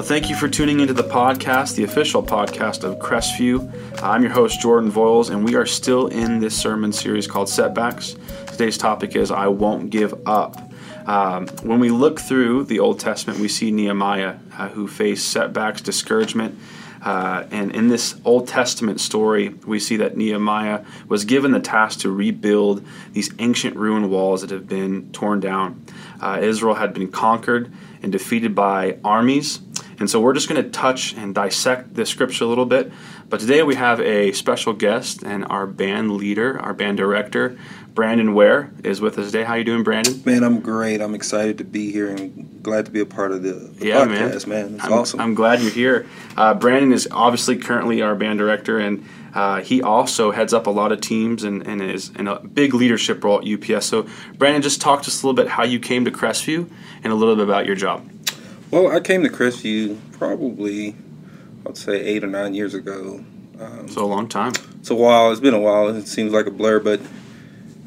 Well, thank you for tuning into the podcast, the official podcast of Crestview. I'm your host, Jordan Voiles, and we are still in this sermon series called Setbacks. Today's topic is I Won't Give Up. Um, when we look through the Old Testament, we see Nehemiah uh, who faced setbacks, discouragement. Uh, and in this Old Testament story, we see that Nehemiah was given the task to rebuild these ancient ruined walls that have been torn down. Uh, Israel had been conquered and defeated by armies and so we're just going to touch and dissect the scripture a little bit. But today we have a special guest and our band leader, our band director, Brandon Ware, is with us today. How you doing, Brandon? Man, I'm great. I'm excited to be here and glad to be a part of the, the yeah, podcast, man. man. It's I'm, awesome. I'm glad you're here. Uh, Brandon is obviously currently our band director, and uh, he also heads up a lot of teams and, and is in a big leadership role at UPS. So, Brandon, just talk to us a little bit how you came to Crestview and a little bit about your job. Well, I came to Crestview probably, I'd say eight or nine years ago. Um, so a long time. It's a while. It's been a while. It seems like a blur, but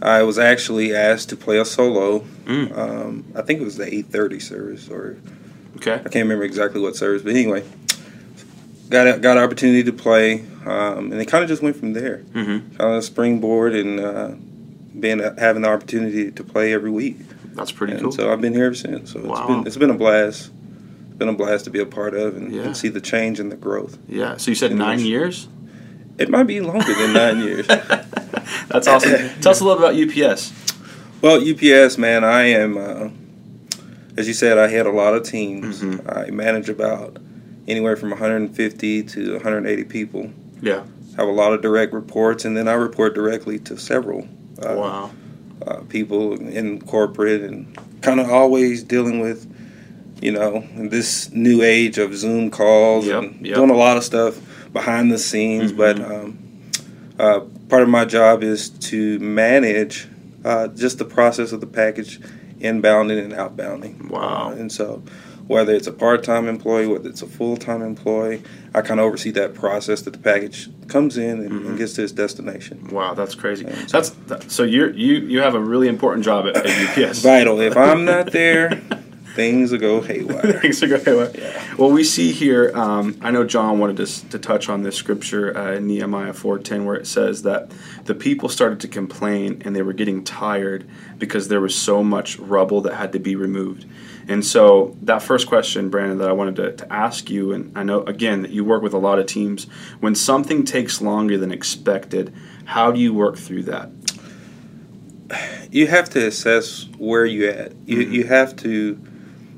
I was actually asked to play a solo. Mm. Um, I think it was the eight thirty service, or okay. I can't remember exactly what service, but anyway, got got an opportunity to play, um, and it kind of just went from there. Mm-hmm. Kind of springboard and uh, being having the opportunity to play every week. That's pretty and cool. So I've been here ever since. So wow. it's been it's been a blast been a blast to be a part of and, yeah. and see the change and the growth. Yeah. So you said nine years? It might be longer than nine years. That's awesome. Tell us a little about UPS. Well, UPS, man, I am, uh, as you said, I had a lot of teams. Mm-hmm. I manage about anywhere from 150 to 180 people. Yeah. Have a lot of direct reports, and then I report directly to several. Uh, wow. Uh, people in corporate and kind of always dealing with you know, in this new age of Zoom calls yep, and yep. doing a lot of stuff behind the scenes. Mm-hmm. But um, uh, part of my job is to manage uh, just the process of the package inbounding and outbounding. Wow. Uh, and so whether it's a part-time employee, whether it's a full-time employee, I kind of oversee that process that the package comes in and, mm-hmm. and gets to its destination. Wow, that's crazy. So, that's so you you you have a really important job at, at UPS. Vital. If I'm not there, things will go haywire. things will go haywire. Yeah. Well, we see here. Um, I know John wanted to, to touch on this scripture uh, in Nehemiah four ten, where it says that the people started to complain and they were getting tired because there was so much rubble that had to be removed. And so that first question, Brandon, that I wanted to, to ask you, and I know again that you work with a lot of teams. When something takes longer than expected, how do you work through that? You have to assess where you at. You mm-hmm. you have to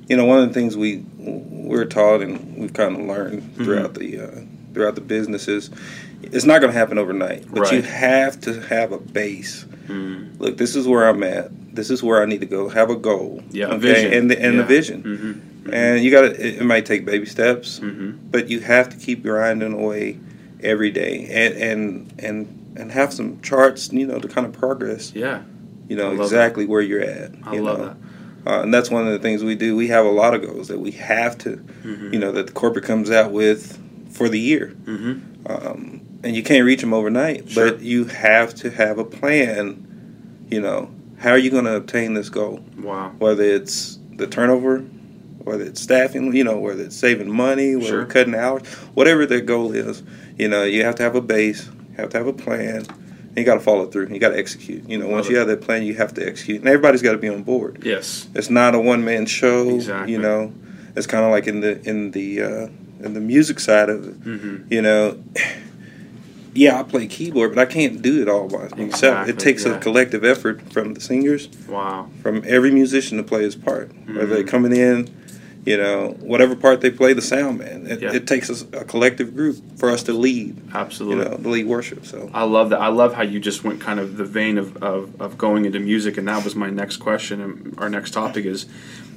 you know, one of the things we we're taught and we've kind of learned mm-hmm. throughout mm-hmm. the uh, throughout the businesses, it's not going to happen overnight. But right. you have to have a base. Mm. Look, this is where I'm at. This is where I need to go. Have a goal. Yeah, okay? vision. and the, and yeah. the vision. Mm-hmm. Mm-hmm. And you got to. It might take baby steps, mm-hmm. but you have to keep grinding away every day and and and and have some charts. You know, to kind of progress. Yeah. You know exactly that. where you're at. I love know? that. Uh, and that's one of the things we do. We have a lot of goals that we have to, mm-hmm. you know, that the corporate comes out with for the year. Mm-hmm. Um, and you can't reach them overnight, sure. but you have to have a plan. You know, how are you going to obtain this goal? Wow. Whether it's the turnover, whether it's staffing, you know, whether it's saving money, whether sure. cutting hours, whatever the goal is, you know, you have to have a base, you have to have a plan you got to follow through. You got to execute. You know, once you have that plan, you have to execute, and everybody's got to be on board. Yes, it's not a one man show. Exactly. You know, it's kind of like in the in the uh, in the music side of it. Mm-hmm. You know, yeah, I play keyboard, but I can't do it all by myself. Exactly, it takes yeah. a collective effort from the singers. Wow. From every musician to play his part, mm-hmm. whether they're coming in you know, whatever part they play, the sound man. It, yeah. it takes a, a, collective group for us to lead. Absolutely, you know, the lead worship. So I love that. I love how you just went kind of the vein of, of, of going into music, and that was my next question. And our next topic is,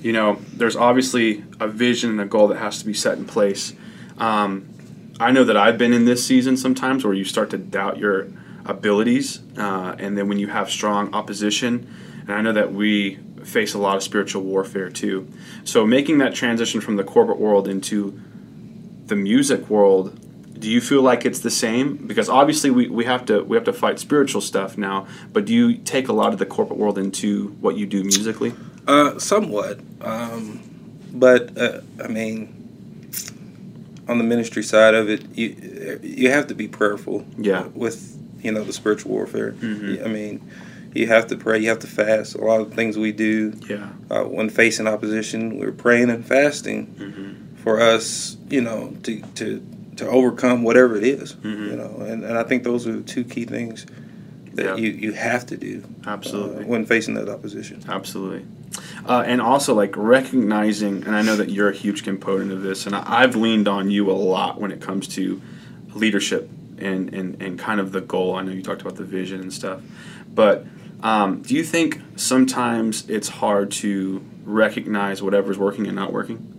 you know, there's obviously a vision and a goal that has to be set in place. Um, I know that I've been in this season sometimes where you start to doubt your abilities, uh, and then when you have strong opposition, and I know that we face a lot of spiritual warfare too. So making that transition from the corporate world into the music world, do you feel like it's the same? Because obviously we, we have to we have to fight spiritual stuff now, but do you take a lot of the corporate world into what you do musically? Uh, somewhat, um, but uh, I mean, on the ministry side of it, you you have to be prayerful. Yeah. With you know the spiritual warfare. Mhm. I mean, you have to pray. You have to fast. A lot of things we do Yeah. uh, when facing opposition, we're praying and fasting hmm for us. You know, to to to overcome whatever it is, Mhm. You know, and, and I think those are the two key things that Yeah. you you have to do uh, Absolutely. when facing that opposition. Absolutely. Uh, and also, like recognizing, and I know that you're a huge component of this, and I, I've leaned on you a lot when it comes to leadership and, and, and kind of the goal. I know you talked about the vision and stuff, but um, do you think sometimes it's hard to recognize whatever's working and not working?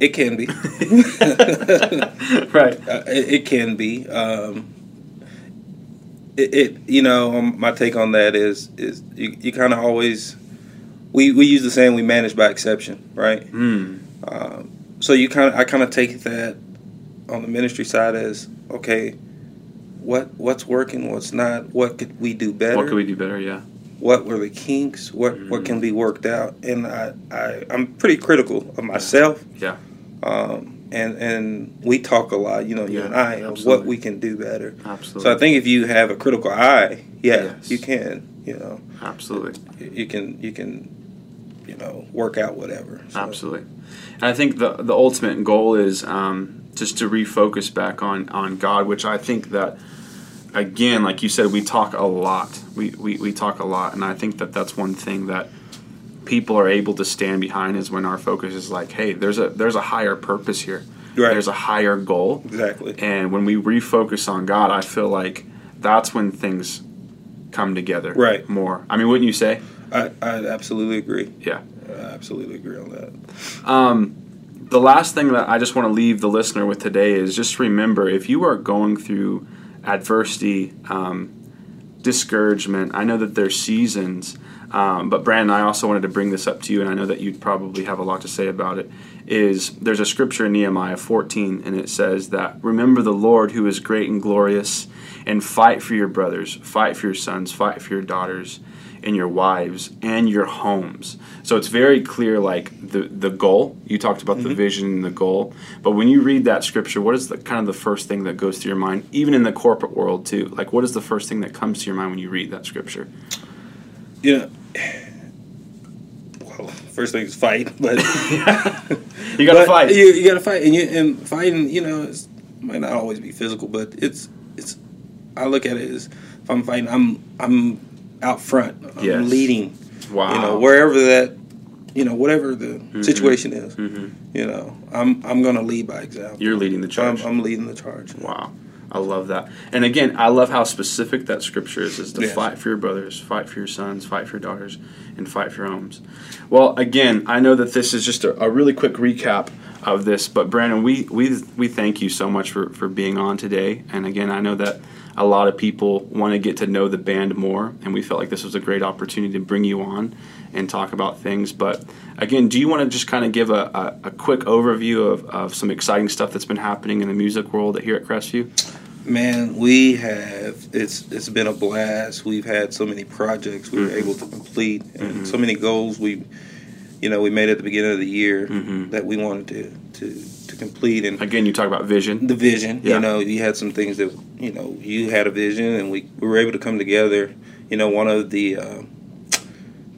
It can be. right. Uh, it, it can be. Um, it, it, you know, um, my take on that is is you, you kind of always we we use the saying we manage by exception, right? Mm. Um, so you kind of I kind of take that on the ministry side as okay, what what's working, what's not, what could we do better? What could we do better? Yeah. what were the kinks? What what can be worked out? And I, I I'm pretty critical of myself. Yeah. Um, and and we talk a lot, you know, you Yeah, and I, of what we can do better. Absolutely. So I think if you have a critical eye, yeah, Yes. you can, you know, Absolutely. you can you can, you know, work out whatever. So, Absolutely. And I think the the ultimate goal is um, just to refocus back on on God, which I think that again, like you said, we talk a lot. We, we we talk a lot, and I think that that's one thing that people are able to stand behind is when our focus is like, hey, there's a there's a higher purpose here. Right. There's a higher goal, Exactly. and when we refocus on God, I feel like that's when things come together Right. more. I mean, wouldn't you say? I, I absolutely agree. Yeah. I absolutely agree on that. Um, the last thing that I just want to leave the listener with today is just remember if you are going through adversity, um, discouragement, I know that there's seasons, um, but Brandon, I also wanted to bring this up to you, and I know that you'd probably have a lot to say about it. Is there's a scripture in Nehemiah 14, and it says that remember the Lord who is great and glorious, and fight for your brothers, fight for your sons, fight for your daughters, and your wives and your homes. So it's very clear, like the the goal. You talked about the mm-hmm. vision and the goal, but when you read that scripture, what is the kind of the first thing that goes through your mind, even in the corporate world too? Like, what is the first thing that comes to your mind when you read that scripture? Yeah. well, first thing is fight, but You got to But fight. You, you got to fight, and you, and fighting, you know, might not always be physical, but it's it's. I look at it as if I'm fighting, I'm I'm out front, I'm Yes. leading. wow. You know, wherever that, you know, whatever the situation is, hmm you know, I'm I'm gonna lead by example. You're leading the I'm, charge. I'm leading the charge. Wow. I love that. And again, I love how specific that scripture is, is to Yes. fight for your brothers, fight for your sons, fight for your daughters, and fight for your homes. Well, again, I know that this is just a, a really quick recap of this, but Brandon, we, we, we thank you so much for, for being on today. And again, I know that a lot of people want to get to know the band more, and we felt like this was a great opportunity to bring you on and talk about things. But again, do you want to just kind of give a, a, a quick overview of, of some exciting stuff that's been happening in the music world here at Crestview? Man, we have it's it's been a blast. We've had so many projects we were Mhm. able to complete, and Mhm. so many goals we, you know, we made at the beginning of the year Mhm. that we wanted to to to complete. And Again, you talk about vision. the vision, Yeah. you know, you had some things that you know you had a vision, and we, we were able to come together. You know, one of the uh,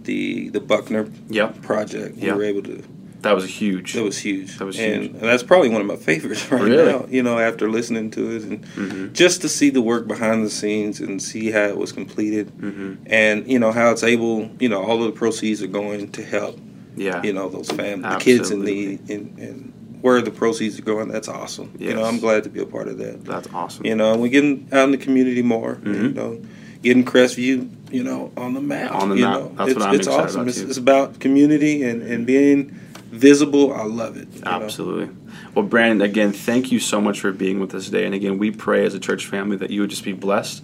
the the Buckner Yep, project, we were able to. that was huge. That was huge. That was and, huge. and that's probably one of my favorites right Really? now. You know, after listening to it and hmm just to see the work behind the scenes and see how it was completed hmm and you know how it's able you know all of the proceeds are going to help Yeah, you know those families the kids in need and, and where the proceeds are going that's awesome you know i'm glad to be a part of that that's awesome. you know and we're getting out in the community more Mhm. you know getting crestview you know on the map On the you map. know That's it's, what I'm it's excited awesome about, it's, it's about community and, and being visible i love it you know. Absolutely. Well, Brandon, again, thank you so much for being with us today. And again, we pray as a church family that you would just be blessed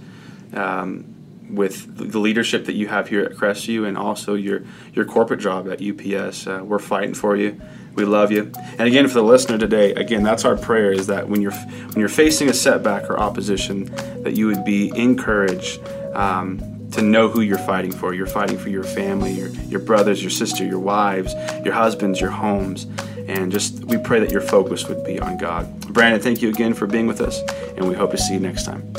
um, with the leadership that you have here at Crestview and also your, your corporate job at UPS. Uh, we're fighting for you. We love you. And again, for the listener today, again, that's our prayer is that when you're when you're facing a setback or opposition, that you would be encouraged um, to know who you're fighting for. You're fighting for your family, your, your brothers, your sister, your wives, your husbands, your homes. And just we pray that your focus would be on God. Brandon, thank you again for being with us, and we hope to see you next time.